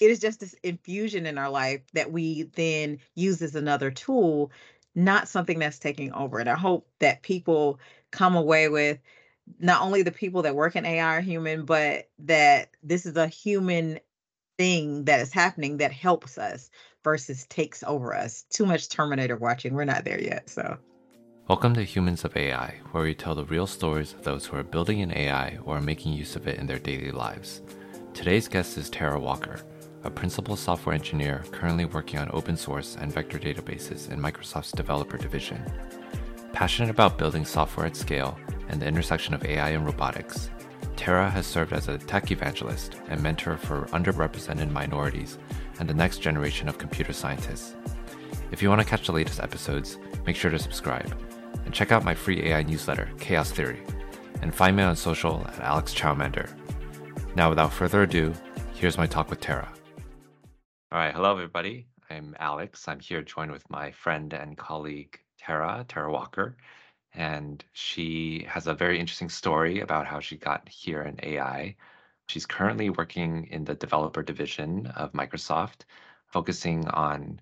it is just this infusion in our life that we then use as another tool, not something that's taking over. And I hope that people come away with not only the people that work in AI are human, but that this is a human thing that is happening that helps us versus takes over us. Too much Terminator watching. We're not there yet. So, welcome to Humans of AI, where we tell the real stories of those who are building an AI or are making use of it in their daily lives. Today's guest is Tara Walker, a principal software engineer currently working on open source and vector databases in Microsoft's developer division. Passionate about building software at scale and the intersection of AI and robotics, Tara has served as a tech evangelist and mentor for underrepresented minorities and the next generation of computer scientists. If you want to catch the latest episodes, make sure to subscribe and check out my free AI newsletter, Chaos Theory, and find me on social at Alex Chaomander. Now, without further ado, here's my talk with Tara. All right, hello everybody. I'm Alex. I'm here joined with my friend and colleague Tara, Tara Walker and she has a very interesting story about how she got here in AI. She's currently working in the developer division of Microsoft, focusing on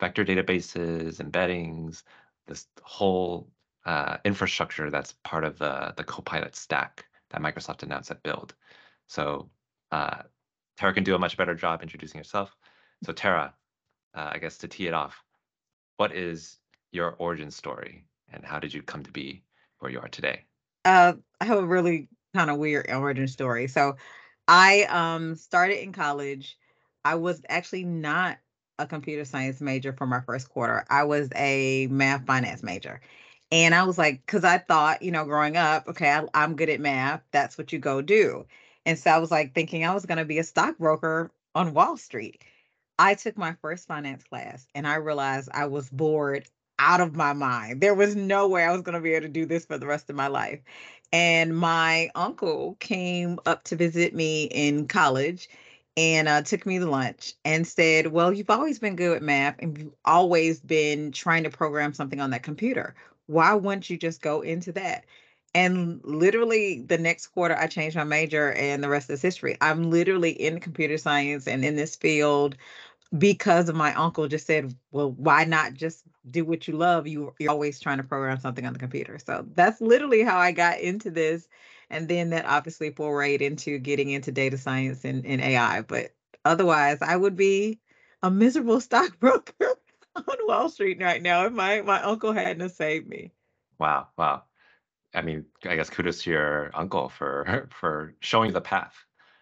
vector databases, embeddings, this whole uh, infrastructure that's part of the, the Copilot stack that Microsoft announced at Build. So uh, Tara can do a much better job introducing herself. So Tara, uh, I guess to tee it off, what is your origin story and how did you come to be where you are today? Uh, I have a really kind of weird origin story. So I um started in college. I was actually not a computer science major for my first quarter. I was a math finance major. And I was like, because I thought, you know, growing up, okay, I, I'm good at math. That's what you go do. And so I was like thinking I was going to be a stockbroker on Wall Street. I took my first finance class and I realized I was bored out of my mind. There was no way I was going to be able to do this for the rest of my life. And my uncle came up to visit me in college and uh, took me to lunch and said, Well, you've always been good at math and you've always been trying to program something on that computer. Why wouldn't you just go into that? And literally the next quarter, I changed my major, and the rest is history. I'm literally in computer science and in this field because of my uncle just said, well, why not just do what you love? You, you're always trying to program something on the computer. So that's literally how I got into this. And then that obviously forayed into getting into data science and, and AI. But otherwise, I would be a miserable stockbroker on Wall Street right now if my, my uncle hadn't saved me. Wow. Wow. I mean, I guess kudos to your uncle for for showing the path.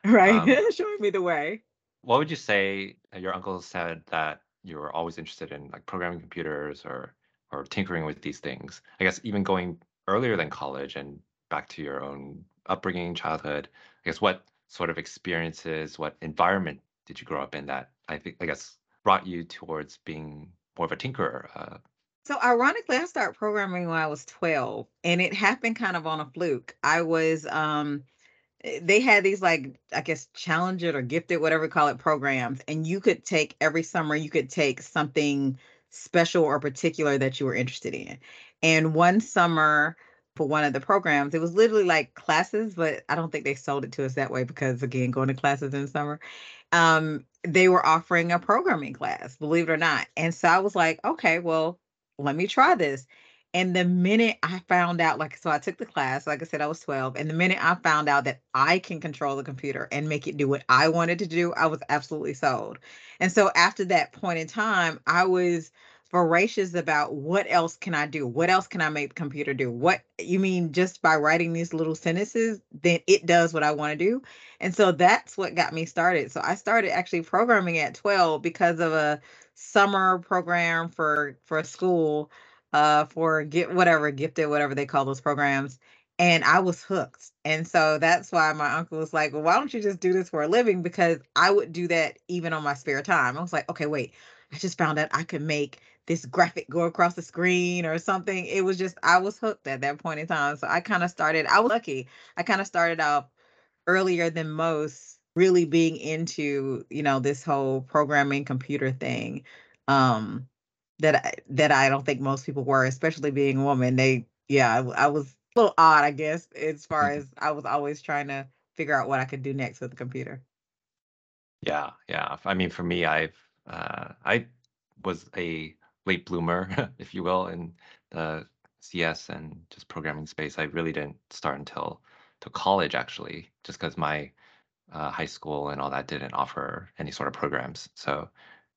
Right. Um, showing me the way what would you say your uncle said that you were always interested in like programming computers or or tinkering with these things? I guess even going earlier than college and back to your own upbringing childhood i guess what sort of experiences what environment did you grow up in that i think i guess brought you towards being more of a tinkerer uh, so ironically i started programming when i was 12 and it happened kind of on a fluke. I was um they had these like I guess challenger or gifted, whatever you call it, programs, and you could take every summer you could take something special or particular that you were interested in. And one summer for one of the programs, it was literally like classes, but I don't think they sold it to us that way because again, going to classes in summer, um, they were offering a programming class, believe it or not. And so I was like, okay, well, let me try this. And the minute I found out, like, so I took the class, like I said, I was 12. And the minute I found out that I can control the computer and make it do what I wanted to do, I was absolutely sold. And so after that point in time, I was voracious about what else can I do? What else can I make the computer do? What you mean just by writing these little sentences, then it does what I want to do. And so that's what got me started. So I started actually programming at 12 because of a summer program for for school uh for get whatever gifted whatever they call those programs and I was hooked. And so that's why my uncle was like, "Well, why don't you just do this for a living because I would do that even on my spare time." I was like, "Okay, wait. I just found out I could make this graphic go across the screen or something." It was just I was hooked at that point in time. So I kind of started I was lucky. I kind of started out earlier than most really being into, you know, this whole programming computer thing. Um that I, that I don't think most people were, especially being a woman. They, yeah, I, I was a little odd, I guess, as far mm-hmm. as I was always trying to figure out what I could do next with the computer. Yeah, yeah. I mean, for me, I've uh, I was a late bloomer, if you will, in the CS and just programming space. I really didn't start until to college, actually, just because my uh, high school and all that didn't offer any sort of programs. So,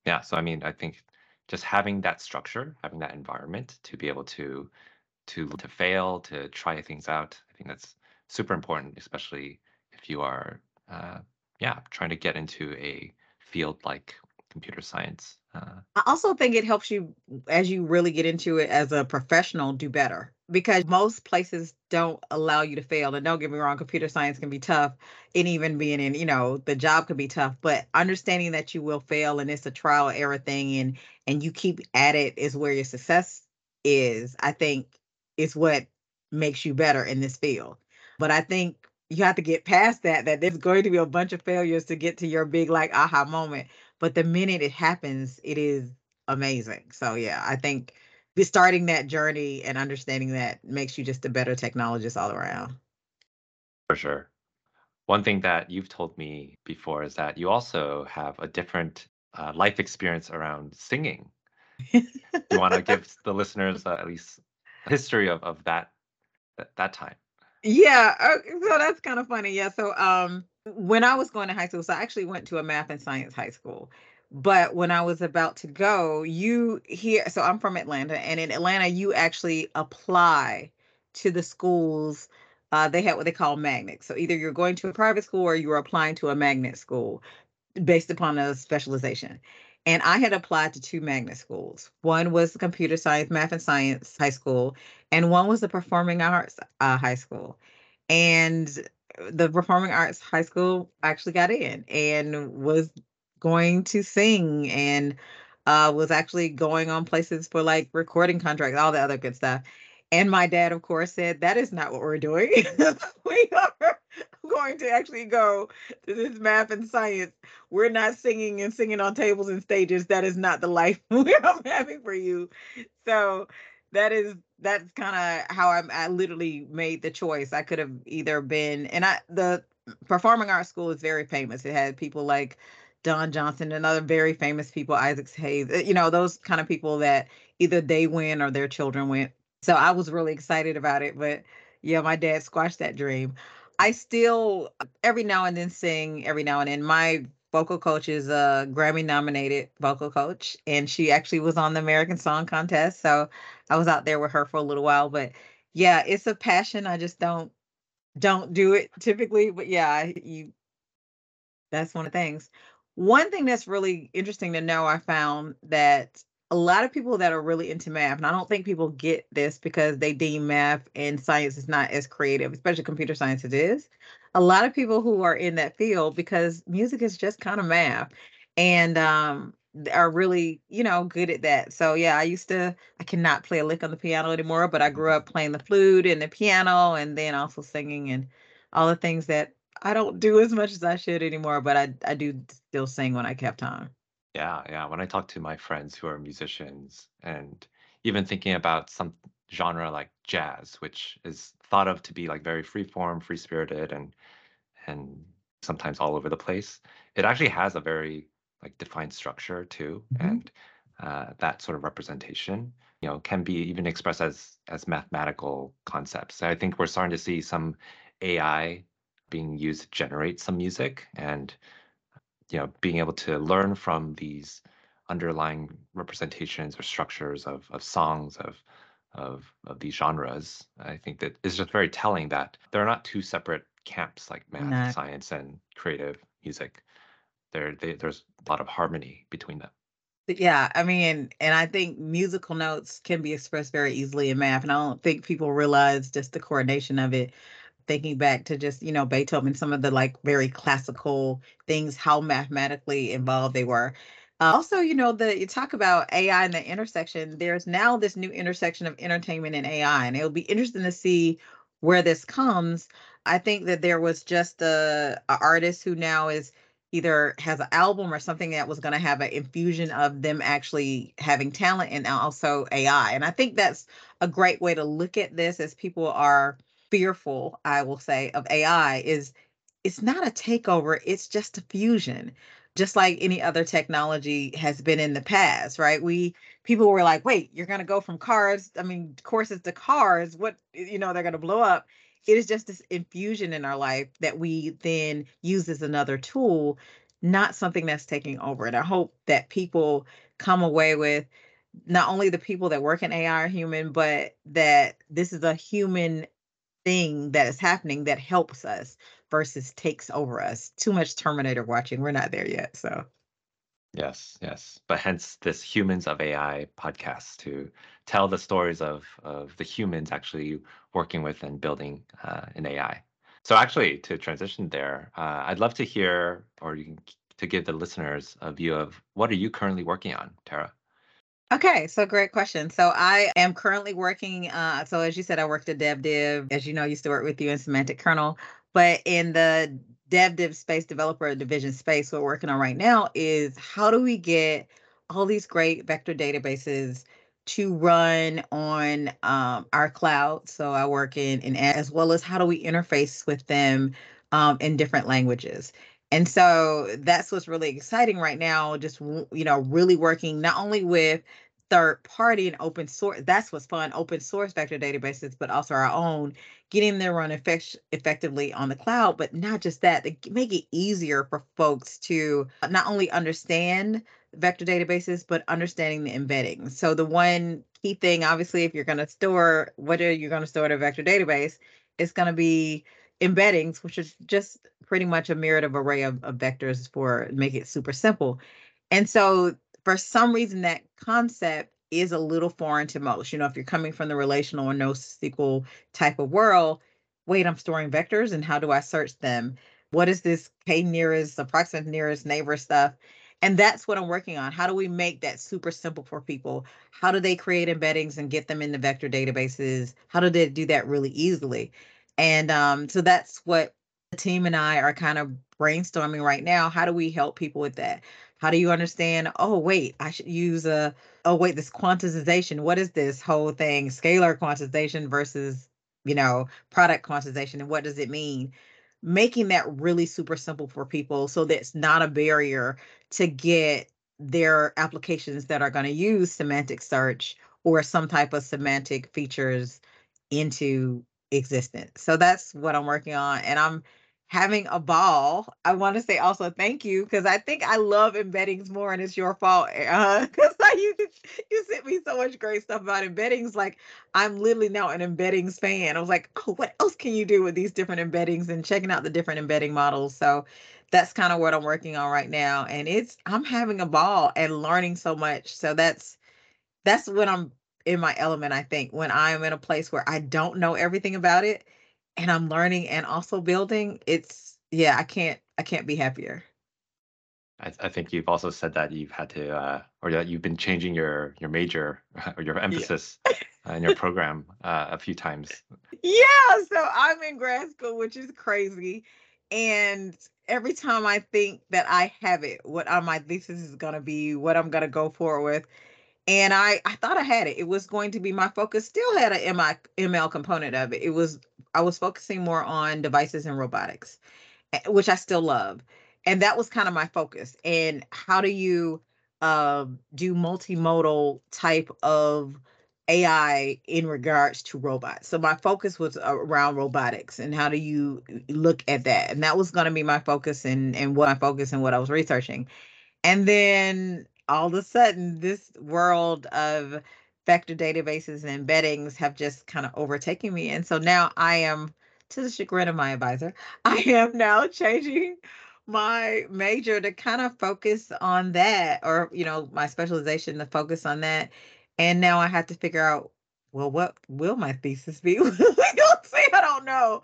yeah. So, I mean, I think just having that structure, having that environment to be able to to to fail, to try things out, I think that's super important, especially if you are uh, yeah, trying to get into a field like computer science. Uh, I also think it helps you as you really get into it as a professional do better because most places don't allow you to fail. And don't get me wrong, computer science can be tough and even being in, you know, the job could be tough, but understanding that you will fail and it's a trial error thing and and you keep at it is where your success is, I think is what makes you better in this field. But I think you have to get past that that there's going to be a bunch of failures to get to your big like aha moment but the minute it happens it is amazing so yeah i think starting that journey and understanding that makes you just a better technologist all around for sure one thing that you've told me before is that you also have a different uh, life experience around singing you want to give the listeners uh, at least a history of, of that that time yeah, so that's kind of funny. Yeah, so um when I was going to high school, so I actually went to a math and science high school. But when I was about to go, you here, so I'm from Atlanta, and in Atlanta, you actually apply to the schools. Uh, they have what they call magnets. So either you're going to a private school or you're applying to a magnet school based upon a specialization. And I had applied to two magnet schools. One was the computer science, math and science high school, and one was the performing arts uh, high school. And the performing arts high school actually got in and was going to sing and uh, was actually going on places for like recording contracts, all the other good stuff. And my dad, of course, said, That is not what we're doing. we are going to actually go to this math and science. We're not singing and singing on tables and stages. That is not the life we're having for you. So that is that's kind of how I'm, I literally made the choice. I could have either been, and I the performing arts school is very famous. It had people like Don Johnson and other very famous people, Isaac Hayes, eh, you know, those kind of people that either they win or their children win so I was really excited about it. But yeah, my dad squashed that dream. I still every now and then sing every now and then. My vocal coach is a Grammy nominated vocal coach and she actually was on the American Song Contest. So I was out there with her for a little while, but yeah, it's a passion. I just don't don't do it typically, but yeah, you that's one of the things. One thing that's really interesting to know I found that a lot of people that are really into math, and I don't think people get this because they deem math and science is not as creative, especially computer science it is. A lot of people who are in that field because music is just kind of math and um are really, you know, good at that. So yeah, I used to I cannot play a lick on the piano anymore, but I grew up playing the flute and the piano and then also singing and all the things that I don't do as much as I should anymore, but I I do still sing when I have time. Yeah, yeah. When I talk to my friends who are musicians and even thinking about some genre like jazz, which is thought of to be like very free form, free spirited, and and sometimes all over the place, it actually has a very like defined structure too, Mhm. and uh, that sort of representation, you know, can be even expressed as as mathematical concepts. I think we're starting to see some AI being used to generate some music, and you know being able to learn from these underlying representations or structures of of songs of of of these genres i think that is just very telling that they're not two separate camps like math No. science and creative music there they, there's a lot of harmony between them Yeah, I mean, and I think musical notes can be expressed very easily in math, and I don't think people realize just the coordination of it. Thinking back to just, you know, Beethoven, some of the like very classical things, how mathematically involved they were. Uh, also, you know, the you talk about AI and the intersection. There's now this new intersection of entertainment and AI, and it'll be interesting to see where this comes. I think that there was just a, a artist who now is either has an album or something that was going to have an infusion of them actually having talent and also AI. And I think that's a great way to look at this as people are fearful, I will say, of AI is it's not a takeover, it's just a fusion. just like any other technology has been in the past, right? We people were like, wait, you're to go from cars, I mean, courses to cars. What, you know, they're to blow up. It is just this infusion in our life that we then use as another tool, not something that's taking over. And I hope that people come away with not only the people that work in AI are human, but that this is a human thing that is happening that helps us versus takes over us. Too much Terminator watching. We're not there yet. So Yes, yes. But hence this Humans of AI podcast to tell the stories of of the humans actually working with and building uh, an AI. So actually, to transition there, uh, I'd love to hear, or you can to give the listeners a view of what are you currently working on, Tara. Okay, so great question. So I am currently working. Uh, so as you said, I worked at DevDiv. As you know, I used to work with you in Semantic Kernel, but in the DevDiv space, developer division space, what we're working on right now is how do we get all these great vector databases to run on um, our cloud. So I work in, in as well as how do we interface with them um, in different languages. And so that's what's really exciting right now. Just you know, really working not only with third party and open source. That's what's fun. Open source vector databases, but also our own, getting them run effect- effectively on the cloud. But not just that, they make it easier for folks to not only understand vector databases, but understanding the embedding. So the one key thing, obviously, if you're going to store, whether you're going to store in a vector database, it's going to be embeddings, which is just pretty much a myriad of array of, of vectors for make it super simple. And so for some reason that concept is a little foreign to most. You know, if you're coming from the relational or NoSQL type of world, wait, I'm storing vectors and how do I search them? What is this k nearest, approximate nearest neighbor stuff? And that's what I'm working on. How do we make that super simple for people? How do they create embeddings and get them in the vector databases? How do they do that really easily? And um, so that's what the team and I are kind of brainstorming right now. How do we help people with that? How do you understand? Oh, wait, I should use a, oh, wait, this quantization. What is this whole thing? Scalar quantization versus, you know, product quantization. And what does it mean? Making that really super simple for people so that it's not a barrier to get their applications that are going to use semantic search or some type of semantic features into existence. So that's what I'm working on. And I'm having a ball. I want to say also thank you because I think I love embeddings more, and it's your fault. Because uh, you you sent me so much great stuff about embeddings. Like I'm literally now an embeddings fan. I was like, oh, what else can you do with these different embeddings and checking out the different embedding models. So that's kind of what I'm working on right now, and it's I'm having a ball and learning so much. So that's that's when I'm in my element. I think when I'm in a place where I don't know everything about it and I'm learning and also building, it's yeah, I can't I can't be happier. I, I think you've also said that you've had to uh, or that you've been changing your your major or your emphasis yeah. in your program uh, a few times. Yeah, so I'm in grad school, which is crazy. And every time I think that I have it, what my thesis is going to be, what I'm going to go forward with, and I I thought I had it. It was going to be my focus. Still had a MI, ML component of it. It was I was focusing more on devices and robotics, which I still love, and that was kind of my focus. And how do you uh, do multimodal type of AI in regards to robots? So my focus was around robotics and how do you look at that? And that was going to be my focus and and what I focus and what I was researching. And then all of a sudden this world of vector databases and embeddings have just kind of overtaken me. And so now I am, to the chagrin of my advisor, I am now changing my major to kind of focus on that, or, you know, my specialization to focus on that. And now I have to figure out, well, what will my thesis be? I don't know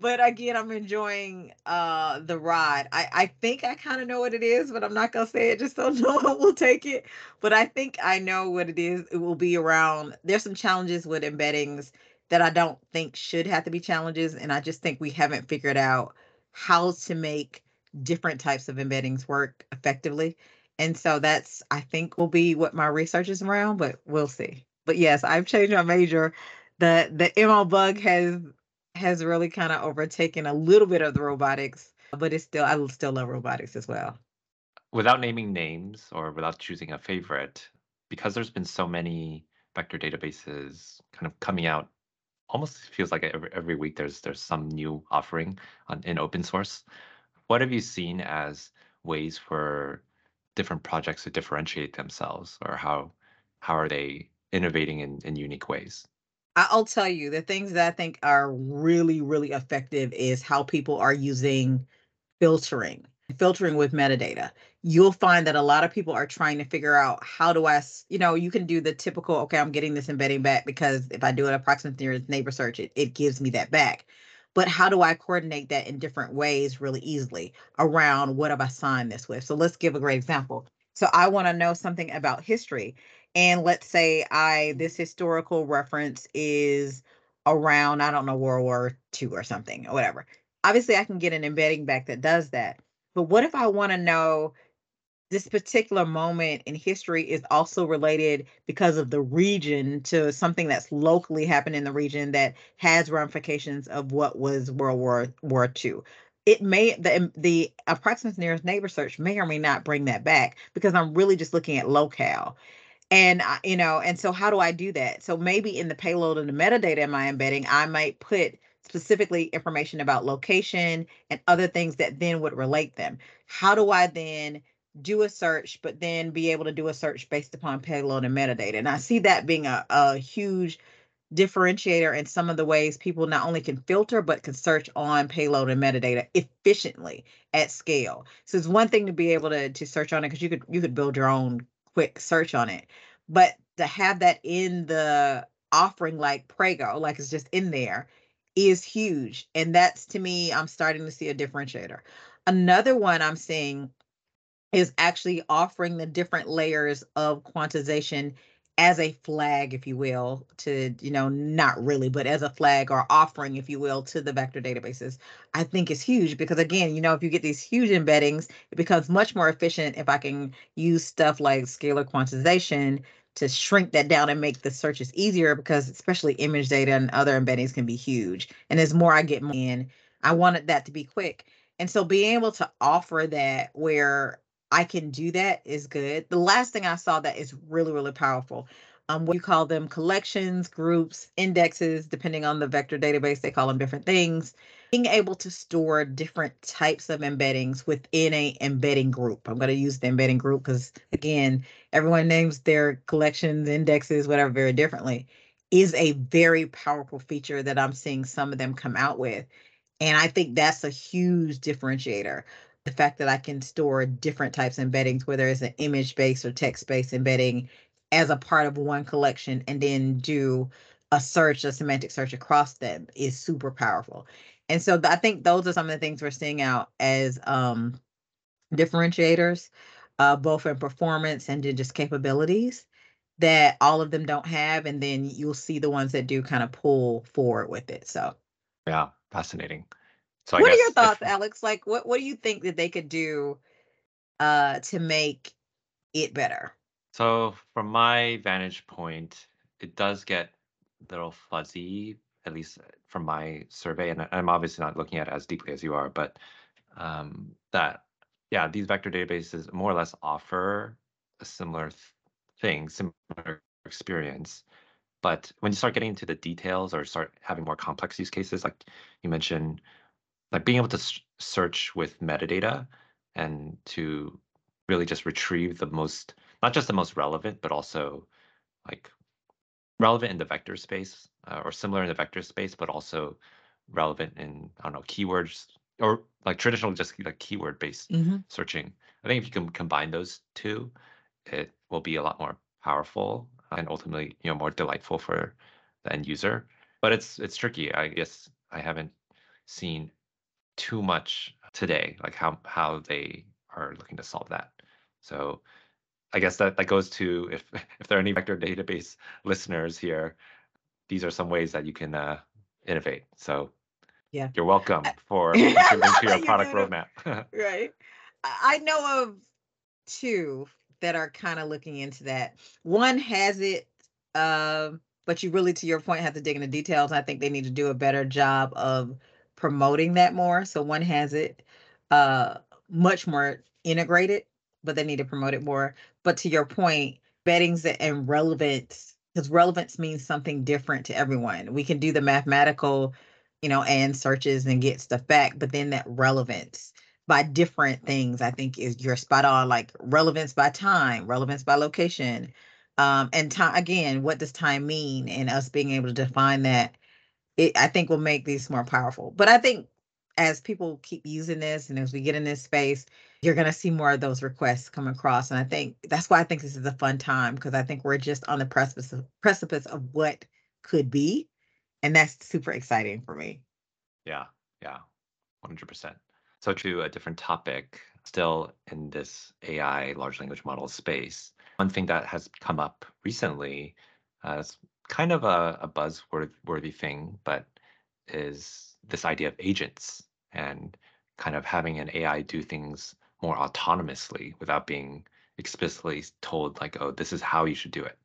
but again, I'm enjoying uh the ride. I I think I kind of know what it is, but I'm not gonna say it just so no one will take it. But I think I know what it is. It will be around. There's some challenges with embeddings that I don't think should have to be challenges, and I just think we haven't figured out how to make different types of embeddings work effectively. And so that's I think will be what my research is around, but we'll see. But yes, I've changed my major. The the ML bug has has really kind of overtaken a little bit of the robotics, but it's still I still love robotics as well. without naming names or without choosing a favorite, because there's been so many vector databases kind of coming out, almost feels like every, every week there's there's some new offering on in open source. What have you seen as ways for different projects to differentiate themselves, or how how are they innovating in, in unique ways? I'll tell you the things that I think are really, really effective is how people are using filtering, filtering with metadata. You'll find that a lot of people are trying to figure out how do I, you know, you can do the typical, okay, I'm getting this embedding back because if I do an approximate nearest neighbor search, it, it gives me that back. But how do I coordinate that in different ways really easily around what have I signed this with? So let's give a great example. So I want to know something about history and let's say I this historical reference is around I don't know World War II or something or whatever. Obviously, I can get an embedding back that does that. But what if I want to know this particular moment in history is also related because of the region to something that's locally happened in the region that has ramifications of what was World War War II. It may the the approximate nearest neighbor search may or may not bring that back because I'm really just looking at locale and you know and so how do i do that? So maybe in the payload and the metadata in my embedding i might put specifically information about location and other things that then would relate them. How do i then do a search but then be able to do a search based upon payload and metadata? And i see that being a, a huge differentiator in some of the ways people not only can filter but can search on payload and metadata efficiently at scale. So it's one thing to be able to to search on it because you could you could build your own quick search on it. But to have that in the offering like Prego, like it's just in there, is huge. And that's to me, I'm starting to see a differentiator. Another one I'm seeing is actually offering the different layers of quantization as a flag, if you will, to, you know, not really, but as a flag or offering, if you will, to the vector databases, I think is huge because again, you know, if you get these huge embeddings, it becomes much more efficient if I can use stuff like scalar quantization to shrink that down and make the searches easier because especially image data and other embeddings can be huge. And as more I get in, I wanted that to be quick. And so being able to offer that where I can do that is good. The last thing I saw that is really, really powerful. Um, what you call them collections, groups, indexes, depending on the vector database, they call them different things. Being able to store different types of embeddings within a embedding group. I'm going to use the embedding group because again, everyone names their collections, indexes, whatever, very differently. Is a very powerful feature that I'm seeing some of them come out with. And I think that's a huge differentiator the fact that I can store different types of embeddings, whether it's an image based or text based embedding as a part of one collection and then do a search, a semantic search across them is super powerful. And so I think those are some of the things we're seeing out as um, differentiators, uh, both in performance and in just capabilities that all of them don't have. And then you'll see the ones that do kind of pull forward with it. So, yeah, fascinating. So what are your thoughts, if, Alex? Like, what what do you think that they could do uh, to make it better? So, from my vantage point, it does get a little fuzzy, at least from my survey, and I'm obviously not looking at it as deeply as you are, but um, that yeah, these vector databases more or less offer a similar th- thing, similar experience. But when you start getting into the details or start having more complex use cases, like you mentioned, like being able to search with metadata and to really just retrieve the most not just the most relevant but also like relevant in the vector space uh, or similar in the vector space but also relevant in i don't know keywords or like traditional just like keyword based mm-hmm. searching. I think if you can combine those two it will be a lot more powerful and ultimately you know more delightful for the end user. But it's it's tricky. I guess i haven't seen too much today, like how how they are looking to solve that. So I guess that that goes to if if there are any vector database listeners here, these are some ways that you can uh, innovate. So yeah, you're welcome for contributing to your product roadmap. right. I know of two that are kind of looking into that. One has it, uh, but you really, to your point, have to dig into details. I think they need to do a better job of promoting that more. So one has it uh, much more integrated but they need to promote it more. But to your point, bettings and relevance, because relevance means something different to everyone. We can do the mathematical, you know, and searches and get stuff back, but then that relevance by different things, I think is you're spot on, like relevance by time, relevance by location. Um, and time again, what does time mean? And us being able to define that, it I think will make these more powerful. But I think as people keep using this and as we get in this space, you're going to see more of those requests come across. And I think that's why I think this is a fun time because I think we're just on the precipice of, precipice of what could be. And that's super exciting for me. Yeah, yeah, 100%. So, to a different topic, still in this AI large language model space, one thing that has come up recently, uh, kind of a, a buzzworthy thing, but is this idea of agents and kind of having an AI do things more autonomously without being explicitly told, like, oh, this is how you should do it.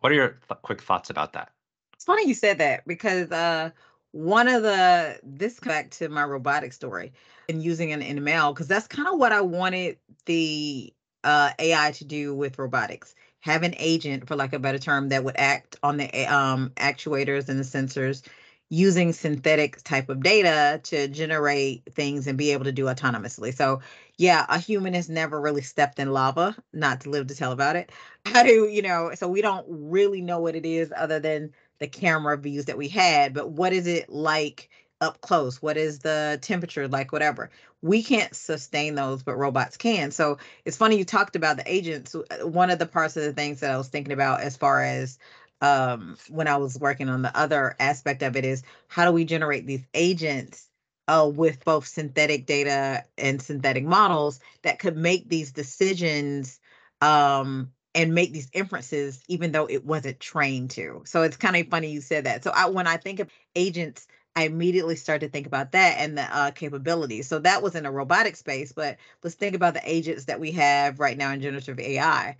What are your th- quick thoughts about that? It's funny you said that because uh, one of the this back to my robotic story and using an ML because that's kind of what I wanted the uh, AI to do with robotics. Have an agent, for like a better term, that would act on the um, actuators and the sensors using synthetic type of data to generate things and be able to do autonomously. So, yeah, a human has never really stepped in lava, not to live to tell about it. How do you know? So, we don't really know what it is other than the camera views that we had, but what is it like up close? What is the temperature like? Whatever. We can't sustain those, but robots can. So, it's funny you talked about the agents. One of the parts of the things that I was thinking about as far as um, when I was working on the other aspect of it is how do we generate these agents uh, with both synthetic data and synthetic models that could make these decisions um, and make these inferences even though it wasn't trained to. So it's kind of funny you said that. So I, when I think of agents, I immediately start to think about that and the uh, capabilities. So that was in a robotic space, but let's think about the agents that we have right now in generative AI.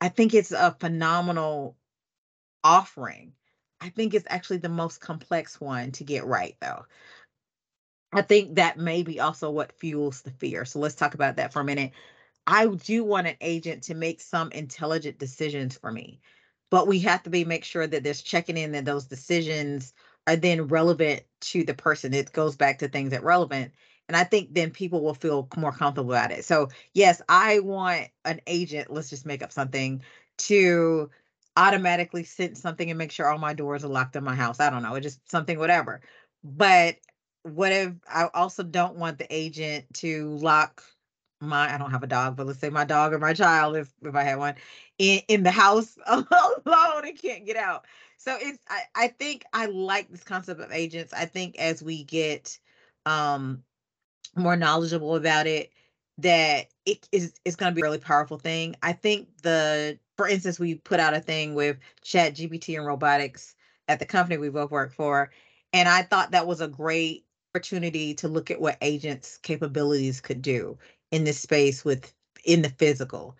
I think it's a phenomenal offering. I think it's actually the most complex one to get right, though. I think that may be also what fuels the fear. So let's talk about that for a minute. I do want an agent to make some intelligent decisions for me, but we have to be make sure that there's checking in that those decisions are then relevant to the person. It goes back to things that relevant. And I think then people will feel more comfortable about it. So yes, I want an agent, let's just make up something to automatically send something and make sure all my doors are locked in my house. I don't know, just something, whatever. But what if I also don't want the agent to lock my I don't have a dog, but let's say my dog or my child, if if I had one, in, in the house alone and can't get out. So it's I, I think I like this concept of agents. I think as we get um more knowledgeable about it, that it is it's going to be a really powerful thing. I think the for instance, we put out a thing with Chat GPT and robotics at the company we both work for. And I thought that was a great opportunity to look at what agents' capabilities could do in this space with in the physical.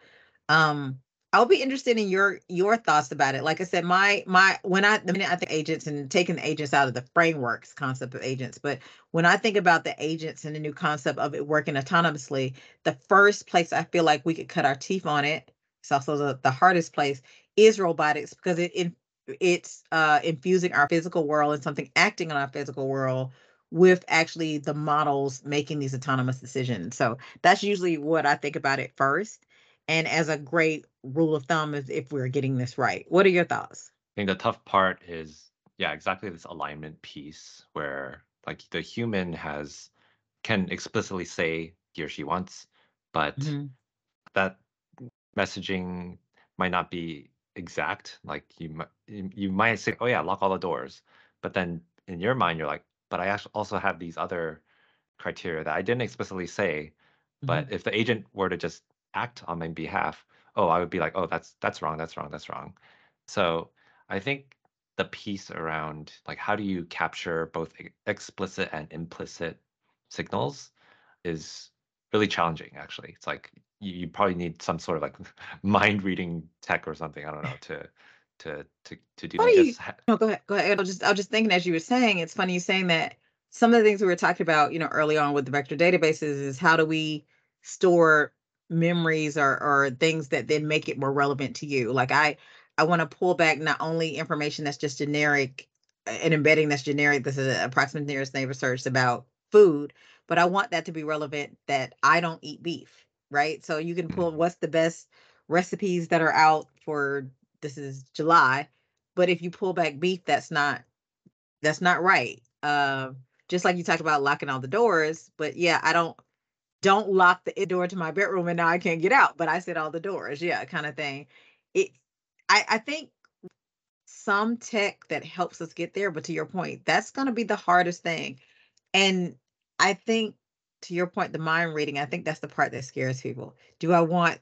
Um, I'll be interested in your your thoughts about it. Like I said, my my when I the minute I think agents and taking the agents out of the frameworks concept of agents, but when I think about the agents and the new concept of it working autonomously, the first place I feel like we could cut our teeth on it it's also the, the hardest place is robotics because it, it it's uh, infusing our physical world and something acting on our physical world with actually the models making these autonomous decisions. So that's usually what I think about it first. And as a great rule of thumb is if we're getting this right. What are your thoughts? I think the tough part is, yeah, exactly this alignment piece where like the human has can explicitly say he or she wants, but mm-hmm. that messaging might not be exact. Like you might you might say, "Oh yeah, lock all the doors," but then in your mind, you're like, "But I also have these other criteria that I didn't explicitly say." But mm-hmm. if the agent were to just act on my behalf, oh, I would be like, "Oh, that's that's wrong. That's wrong. That's wrong." So I think the piece around like how do you capture both explicit and implicit signals is really challenging. Actually, it's like you, you probably need some sort of like mind reading tech or something. I don't know to to to to do. Just ha- no, go ahead. Go ahead. I was just I was just thinking as you were saying, it's funny you saying that some of the things we were talking about, you know, early on with the vector databases is how do we store memories or or things that then make it more relevant to you. Like I I want to pull back not only information that's just generic and embedding that's generic. This is an approximate nearest neighbor search about food, but I want that to be relevant that I don't eat beef, right? So you can pull what's the best recipes that are out for this is July, but if you pull back beef, that's not that's not right. Uh, just like you talked about locking all the doors, but yeah, I don't don't lock the door to my bedroom and now I can't get out, but I said all the doors, yeah, kind of thing. It, I, I think some tech that helps us get there, but to your point, that's going to be the hardest thing. And I think to your point, the mind reading, I think that's the part that scares people. Do I want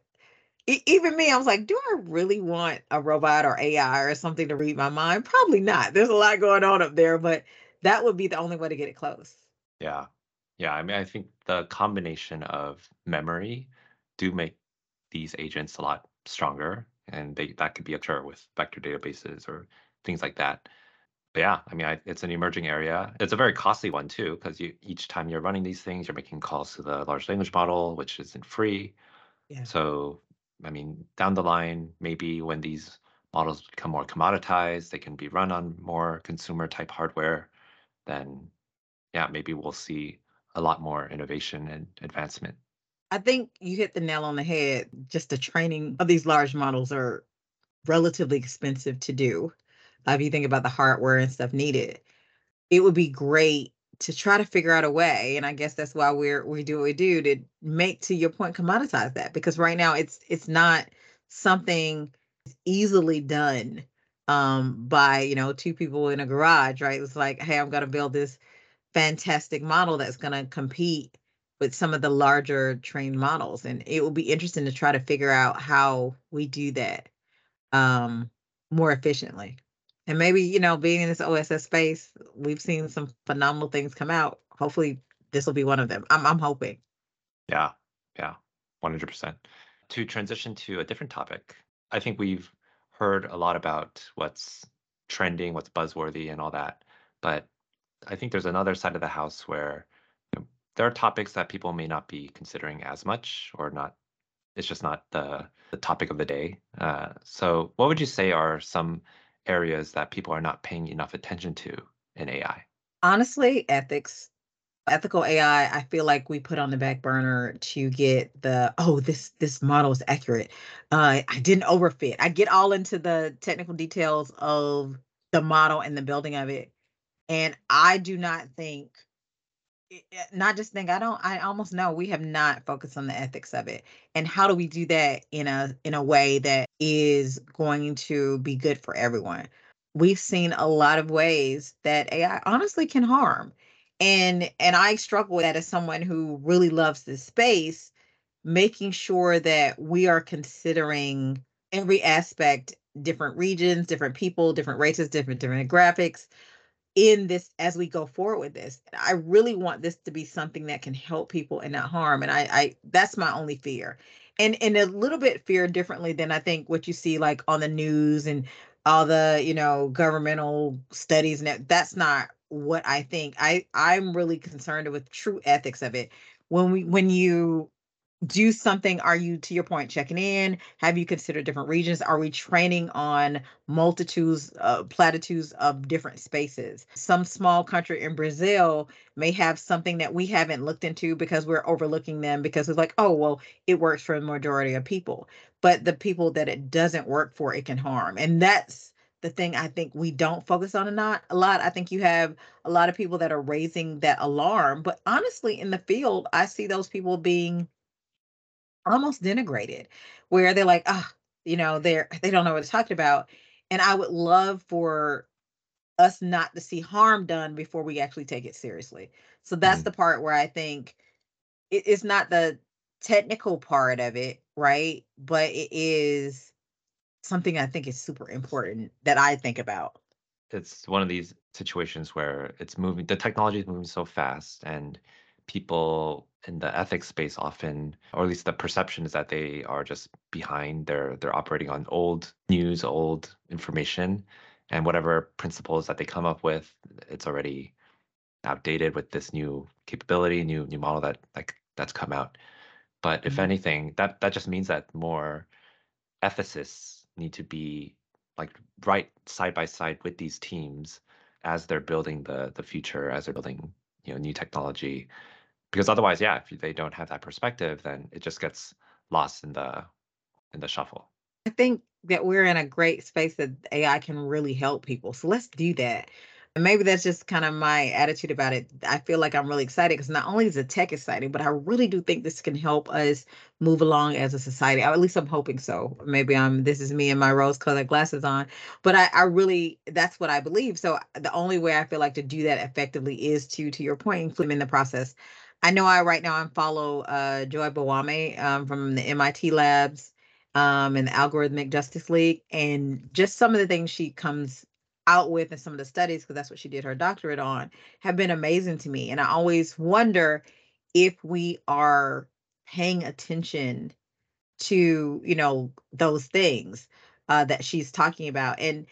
even me, I was like, do I really want a robot or AI or something to read my mind? Probably not. There's a lot going on up there, but that would be the only way to get it close. Yeah. Yeah. I mean, I think the combination of memory do make these agents a lot stronger. And they that could be a sure with vector databases or things like that. But yeah, I mean, I, it's an emerging area. It's a very costly one too, because you each time you're running these things, you're making calls to the large language model, which isn't free. Yeah. So I mean, down the line, maybe when these models become more commoditized, they can be run on more consumer type hardware, then yeah, maybe we'll see a lot more innovation and advancement. I think you hit the nail on the head. Just the training of these large models are relatively expensive to do. Uh, if you think about the hardware and stuff needed, it would be great to try to figure out a way and i guess that's why we're we do what we do to make to your point commoditize that because right now it's it's not something easily done um by you know two people in a garage right it's like hey i'm going to build this fantastic model that's going to compete with some of the larger trained models and it will be interesting to try to figure out how we do that um more efficiently and maybe, you know, being in this OSS space, we've seen some phenomenal things come out. Hopefully this will be one of them. I'm I'm hoping. Yeah. Yeah. 100%. To transition to a different topic, I think we've heard a lot about what's trending, what's buzzworthy and all that. But I think there's another side of the house where you know, there are topics that people may not be considering as much or not it's just not the the topic of the day. Uh, so what would you say are some areas that people are not paying enough attention to in AI? Honestly, ethics. Ethical AI, I feel like we put on the back burner to get the oh this this model is accurate. Uh, I didn't overfit. I get all into the technical details of the model and the building of it, and I do not think Eh, eh, not just think i don't i almost know we have not focused on the ethics of it. And how do we do that in a in a way that is going to be good for everyone? We've seen a lot of ways that ai honestly can harm. And and i struggle with that as someone who really loves this space making sure that we are considering every aspect different regions different people different races different demographics in this as we go forward with this. I really want this to be something that can help people and not harm. And I, I that's my only fear. And and a little bit fear differently than I think what you see like on the news and all the, you know, governmental studies and that, that's not what I think. I I'm really concerned with true ethics of it. When we when you do something? Are you to your point checking in? Have you considered different regions? Are we training on multitudes uh, platitudes of different spaces? Some small country in brazil may have something that we haven't looked into because we're overlooking them because it's like oh well it works for the majority of people. But the people that it doesn't work for it can harm. And that's the thing I think we don't focus on a not a lot. I think you have a lot of people that are raising that alarm, but honestly, in the field, I see those people being almost denigrated where they're like ah oh, you know they're they don't know what it's talking about and i would love for us not to see harm done before we actually take it seriously so that's mm-hmm. the part where i think it, it's not the technical part of it right but it is something i think is super important that i think about it's one of these situations where it's moving the technology is moving so fast and people in the ethics space often or at least the perception is that they are just behind they're they're operating on old news old information and whatever principles that they come up with it's already outdated with this new capability new new model that like that's come out But if Mhm. anything, that that just means that more ethicists need to be like right side by side with these teams as they're building the the future, as they're building you know new technology. Because otherwise, yeah, if they don't have that perspective, then it just gets lost in the in the shuffle. I think that we're in a great space that AI can really help people. So let's do that. And maybe that's just kind of my attitude about it. I feel like I'm really excited because not only is the tech exciting, but I really do think this can help us move along as a society. At least I'm hoping so. Maybe I'm this is me and my rose colored glasses on. But I, I really that's what I believe. So the only way I feel like to do that effectively is to to your point, include in the process. I know I right now I follow uh Joy Buolamwini um, from the MIT labs um, and the Algorithmic Justice League, and just some of the things she comes out with and some of the studies, because that's what she did her doctorate on, have been amazing to me. And I always wonder if we are paying attention to, you know, those things uh, that she's talking about. And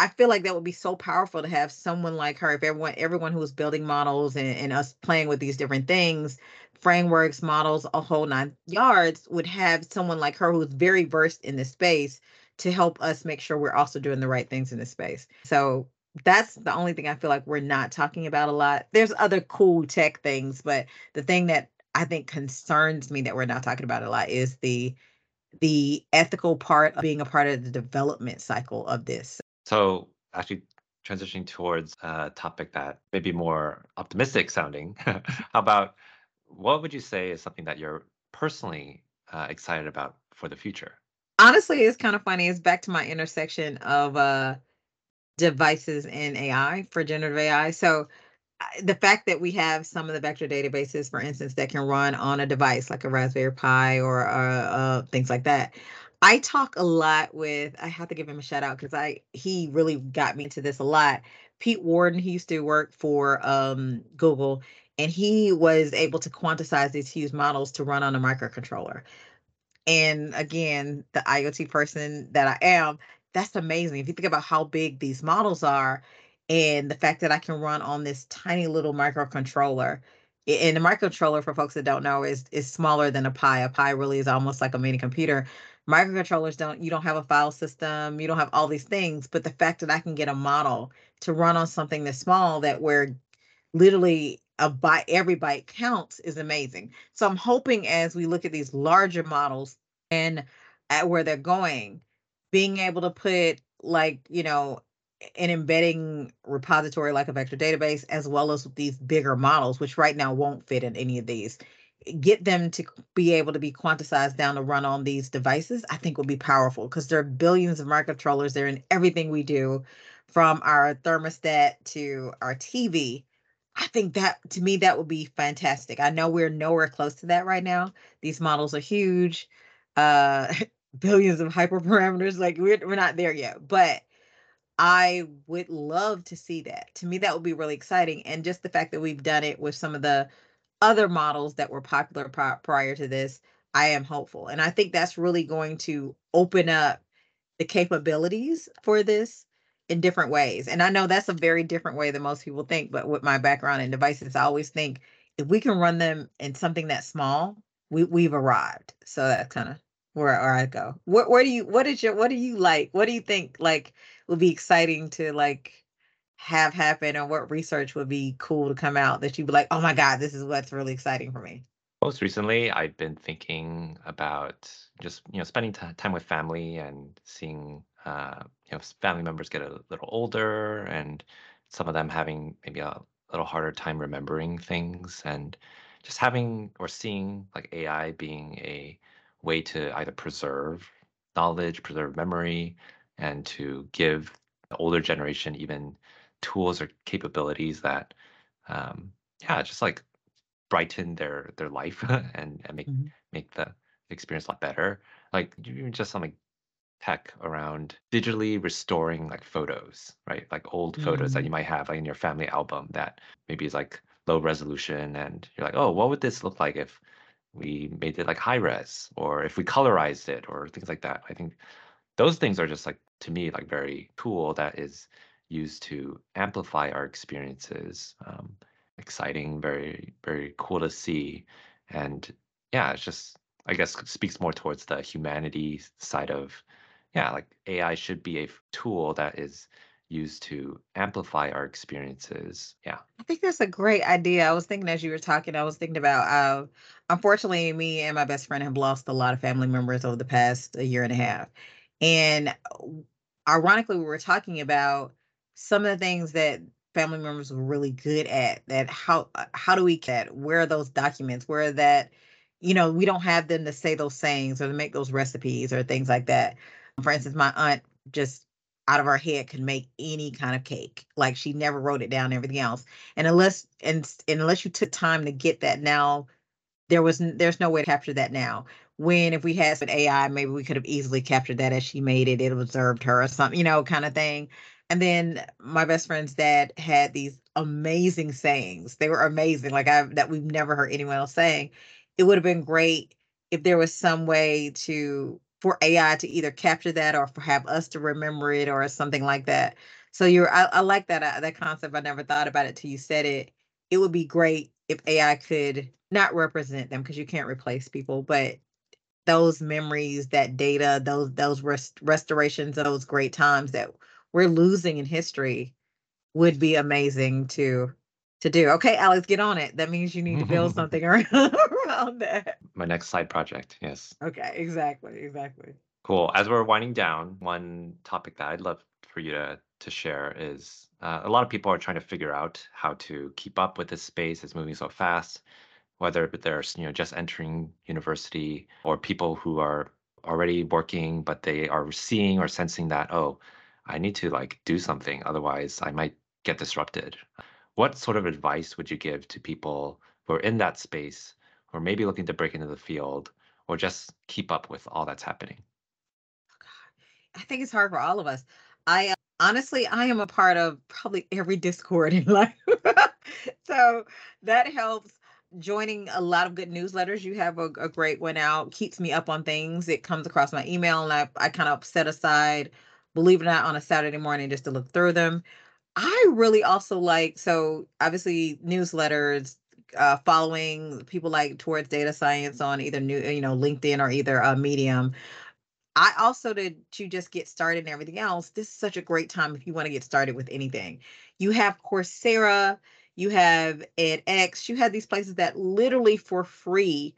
I feel like that would be so powerful to have someone like her. If everyone, everyone who's building models and, and us playing with these different things, frameworks, models, a whole nine yards, would have someone like her who's very versed in this space to help us make sure we're also doing the right things in this space. So that's the only thing I feel like we're not talking about a lot. There's other cool tech things, but the thing that I think concerns me that we're not talking about a lot is the the ethical part of being a part of the development cycle of this. So actually transitioning towards a topic that may be more optimistic sounding, how about what would you say is something that you're personally uh, excited about for the future? Honestly, it's kind of funny. It's back to my intersection of uh devices and AI for generative AI. So the fact that we have some of the vector databases, for instance, that can run on a device like a Raspberry Pi or uh, uh, things like that. I talk a lot with. I have to give him a shout out because I he really got me into this a lot. Pete Warden, he used to work for um, Google, and he was able to quantize these huge models to run on a microcontroller. And again, the IoT person that I am, that's amazing. If you think about how big these models are and the fact that I can run on this tiny little microcontroller. And the microcontroller, for folks that don't know, is is smaller than a Pi. A Pi really is almost like a mini computer. Microcontrollers don't, you don't have a file system, you don't have all these things, but the fact that I can get a model to run on something that's small that where literally a byte every byte counts is amazing. So I'm hoping as we look at these larger models and at where they're going, being able to put like, you know, an embedding repository like a vector database, as well as these bigger models, which right now won't fit in any of these, get them to be able to be quantized down to run on these devices, I think would be powerful because there are billions of microcontrollers. They're in everything we do, from our thermostat to our TV. I think that to me that would be fantastic. I know we're nowhere close to that right now. These models are huge, uh, billions of hyperparameters. Like we're we're not there yet, but I would love to see that. To me, that would be really exciting. And just the fact that we've done it with some of the other models that were popular pri- prior to this, I am hopeful. And I think that's really going to open up the capabilities for this in different ways. And I know that's a very different way than most people think, but with my background in devices, I always think if we can run them in something that small, we, we've arrived. So that's kind of where, where I go. Where, where do you, what is your, what do you like? What do you think like would be exciting to like have happened or what research would be cool to come out that you'd be like, oh my God, this is what's really exciting for me? Most recently, I've been thinking about just you know spending ti time with family and seeing uh, you know family members get a little older and some of them having maybe a little harder time remembering things and just having or seeing like AI being a way to either preserve knowledge, preserve memory, and to give the older generation even tools or capabilities that um, yeah, just like brighten their their life and and make Mhm. make the experience a lot better. Like even just something tech around digitally restoring like photos, right? Like old photos that you Mhm. might have like in your family album that maybe is like low resolution and you're like, oh, what would this look like if we made it like high res or if we colorized it or things like that. I think those things are just like to me like very cool that is used to amplify our experiences um, exciting very very cool to see and yeah it's just I guess speaks more towards the humanity side of, yeah, like AI should be a tool that is used to amplify our experiences. Yeah. I think that's a great idea. I was thinking as you were talking, I was thinking about uh, unfortunately, me and my best friend have lost a lot of family members over the past year and a half. And ironically, we were talking about some of the things that family members were really good at that how uh, how do we get where are those documents? Where that you know we don't have them to say those sayings or to make those recipes or things like that. For instance my aunt just out of her head can make any kind of cake. Like she never wrote it down everything else. And unless and, and unless you took time to get that now there was there's no way to capture that now. When if we had some ai maybe we could have easily captured that as she made it it observed her or something you know kind of thing and then my best friend's dad had these amazing sayings. They were amazing, like I that we've never heard anyone else saying. It would have been great if there was some way to for AI to either capture that or for have us to remember it or something like that. So you're I, I like that uh, that concept. I never thought about it till you said it. It would be great if AI could not represent them because you can't replace people, but those memories, that data, those those rest, restorations of those great times that we're losing in history would be amazing to to do. Okay, Alex, get on it. That means you need to build something around, around that. My next side project, yes. Okay, exactly, exactly. Cool. As we're winding down, one topic that I'd love for you to to share is uh, a lot of people are trying to figure out how to keep up with this space. It's moving so fast. Whether they're you know just entering university or people who are already working, but they are seeing or sensing that oh, I need to like do something, otherwise I might get disrupted. What sort of advice would you give to people who are in that space, or maybe looking to break into the field, or just keep up with all that's happening? I think it's hard for all of us. I uh, honestly, I am a part of probably every Discord in life. so that helps joining a lot of good newsletters. You have a, a, great one out, keeps me up on things. It comes across my email, and I, I kind of set aside believe it or not, on a Saturday morning just to look through them. I really also like, so obviously newsletters, uh, following people like towards data science on either new, you know, LinkedIn or either uh, Medium. I also to to just get started and everything else. This is such a great time if you want to get started with anything. You have Coursera, you have edX, you have these places that literally for free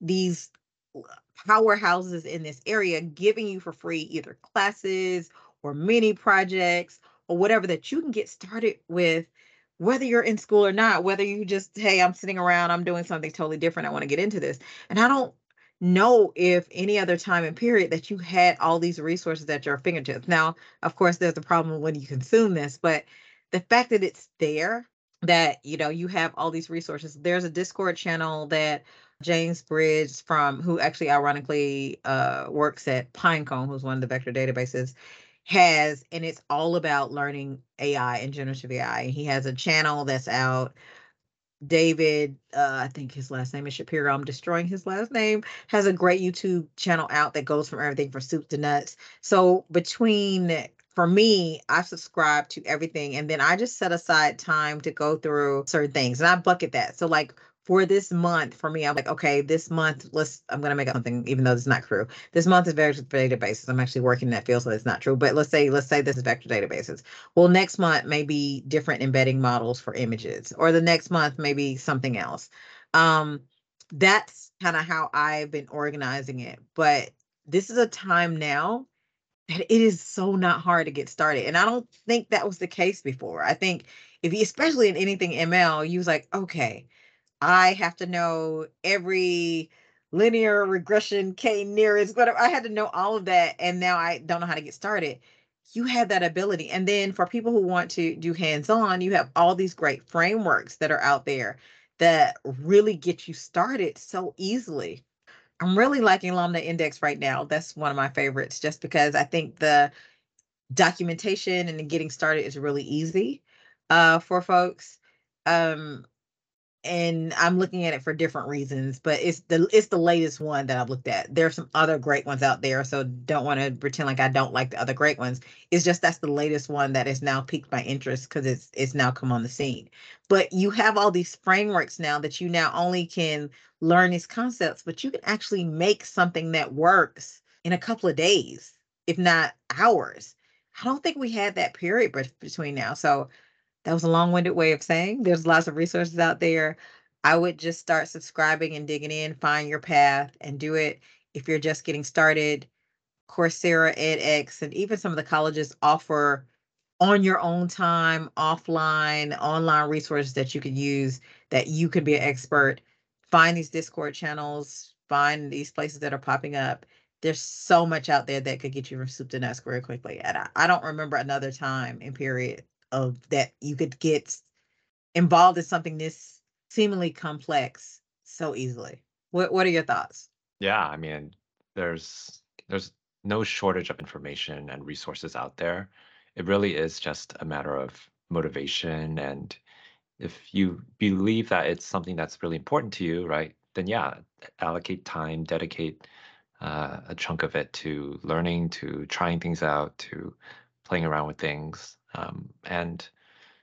these powerhouses in this area giving you for free either classes or mini projects or whatever that you can get started with whether you're in school or not whether you just hey i'm sitting around i'm doing something totally different i want to get into this. And i don't know if any other time and period that you had all these resources at your fingertips. Now of course there's a problem when you consume this but the fact that it's there that you know you have all these resources there's a discord channel that James Briggs from who actually ironically uh, works at Pinecone, who's one of the vector databases, has, and it's all about learning AI and generative AI. He has a channel that's out. David, uh, I think his last name is Shapiro. I'm destroying his last name. Has a great YouTube channel out that goes from everything from soup to nuts. So between for me, I subscribe to everything, and then I just set aside time to go through certain things, and I bucket that. So like for this month, for me, I'm like, okay, this month, let's, I'm going to make up something, even though it's not true. This month is vector databases. I'm actually working in that field, so it's not true. But let's say, let's say this is vector databases. Well, next month may be different embedding models for images, or the next month maybe something else. Um, that's kind of how I've been organizing it. But this is a time now that it is so not hard to get started. And I don't think that was the case before. I think if you, especially in anything ML, you was like, okay, I have to know every linear regression, K nearest, whatever. I had to know all of that. And now I don't know how to get started. You have that ability. And then for people who want to do hands on, you have all these great frameworks that are out there that really get you started so easily. I'm really liking LlamaIndex right now. That's one of my favorites just because I think the documentation and the getting started is really easy uh, for folks. Um, and I'm looking at it for different reasons, but it's the it's the latest one that I've looked at. There are some other great ones out there, so don't want to pretend like I don't like the other great ones. It's just that's the latest one that has now piqued my interest because it's it's now come on the scene. But you have all these frameworks now that you now only can learn these concepts, but you can actually make something that works in a couple of days, if not hours. I don't think we had that period between now. So that was a long-winded way of saying there's lots of resources out there. I would just start subscribing and digging in, find your path and do it if you're just getting started. Coursera, edX, and even some of the colleges offer on your own time, offline, online resources that you can use that you can be an expert. Find these Discord channels, find these places that are popping up. There's so much out there that could get you from soup to nuts very quickly. And I, I don't remember another time in period of that you could get involved in something this seemingly complex so easily. What what are your thoughts? Yeah, I mean, there's there's no shortage of information and resources out there it really is just a matter of motivation and if you believe that it's something that's really important to you right then yeah allocate time dedicate uh, a chunk of it to learning to trying things out to playing around with things um, and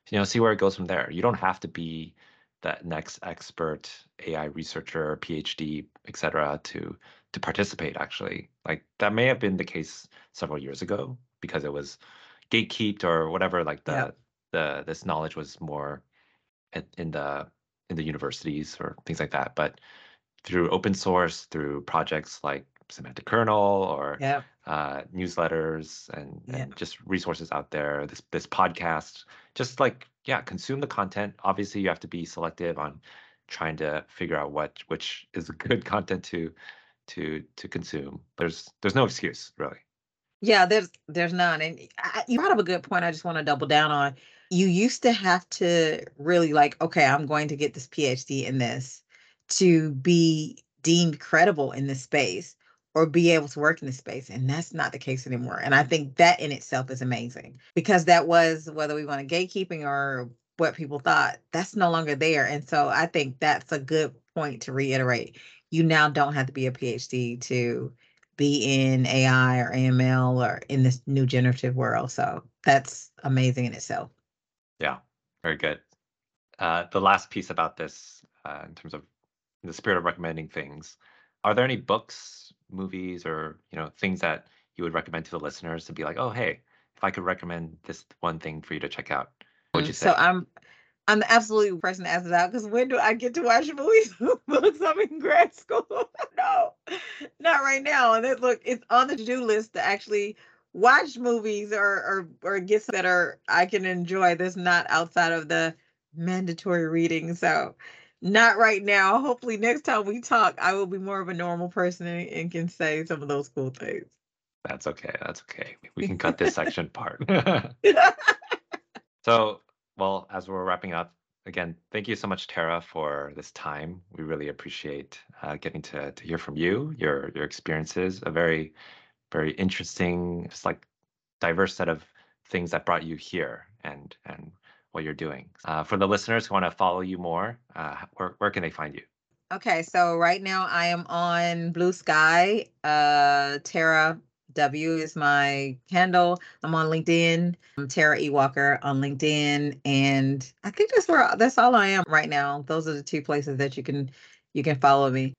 you know see where it goes from there. You don't have to be that next expert ai researcher phd etc to to participate actually. Like that may have been the case several years ago because it was gatekept or whatever like the the this knowledge was more in the in the universities or things like that. But through open source through projects like semantic kernel or yeah. uh, newsletters and, yeah. and just resources out there this this podcast just like yeah consume the content obviously you have to be selective on trying to figure out what which is good content to to to consume there's there's no excuse really yeah, there's there's none. And I, you brought up a good point. I just want to double down on. You used to have to really like, okay, I'm going to get this PhD in this to be deemed credible in this space or be able to work in this space. And that's not the case anymore. And I think that in itself is amazing because that was whether we want to gatekeeping or what people thought, that's no longer there. And so I think that's a good point to reiterate. You now don't have to be a PhD to be in AI or AML or in this new generative world. So that's amazing in itself. Yeah, very good. Uh, the last piece about this, uh, in terms of the spirit of recommending things, are there any books, movies, or you know things that you would recommend to the listeners to be like, oh, hey, if I could recommend this one thing for you to check out, what would mm, you say? So I'm I'm the absolute person to ask it out because when do I get to watch movies books? I'm in grad school. no, not right now. And it, look, it's on the to-do list to actually watch movies or or or get that are I can enjoy. That's not outside of the mandatory reading. So not right now. Hopefully next time we talk, I will be more of a normal person and, and can say some of those cool things. That's okay. That's okay. We can cut this section part. so well, as we're wrapping up, again, thank you so much, Tara, for this time. We really appreciate uh, getting to, to hear from you, your your experiences, a very, very interesting, just like diverse set of things that brought you here and and what you're doing. Uh, for the listeners who want to follow you more, uh, where, where can they find you? Okay, so right now I am on Blue Sky, uh, Tara W is my handle. I'm on LinkedIn. I'm Tara E. Walker on LinkedIn, and I think that's where that's all I am right now. Those are the two places that you can you can follow me.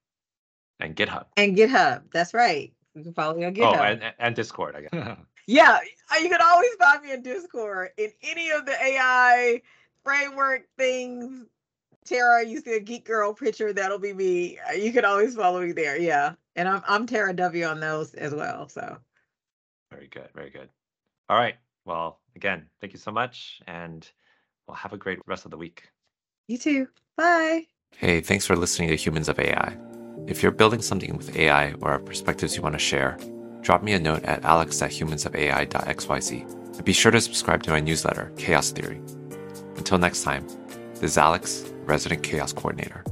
And GitHub. And GitHub. That's right. You can follow me on oh, GitHub. Oh, and, and Discord, I guess. yeah, you can always find me in Discord in any of the AI framework things. Tara, you see a geek girl picture, that'll be me. Uh, you can always follow me there. Yeah. And I'm I'm Tara W on those as well. So very good, very good. All right. Well, again, thank you so much, and we'll have a great rest of the week. You too. Bye. Hey, thanks for listening to Humans of AI. If you're building something with AI or have perspectives you want to share, drop me a note at alex at humansofai.xyz. And be sure to subscribe to my newsletter, Chaos Theory. Until next time, this is Alex, Resident Chaos Coordinator.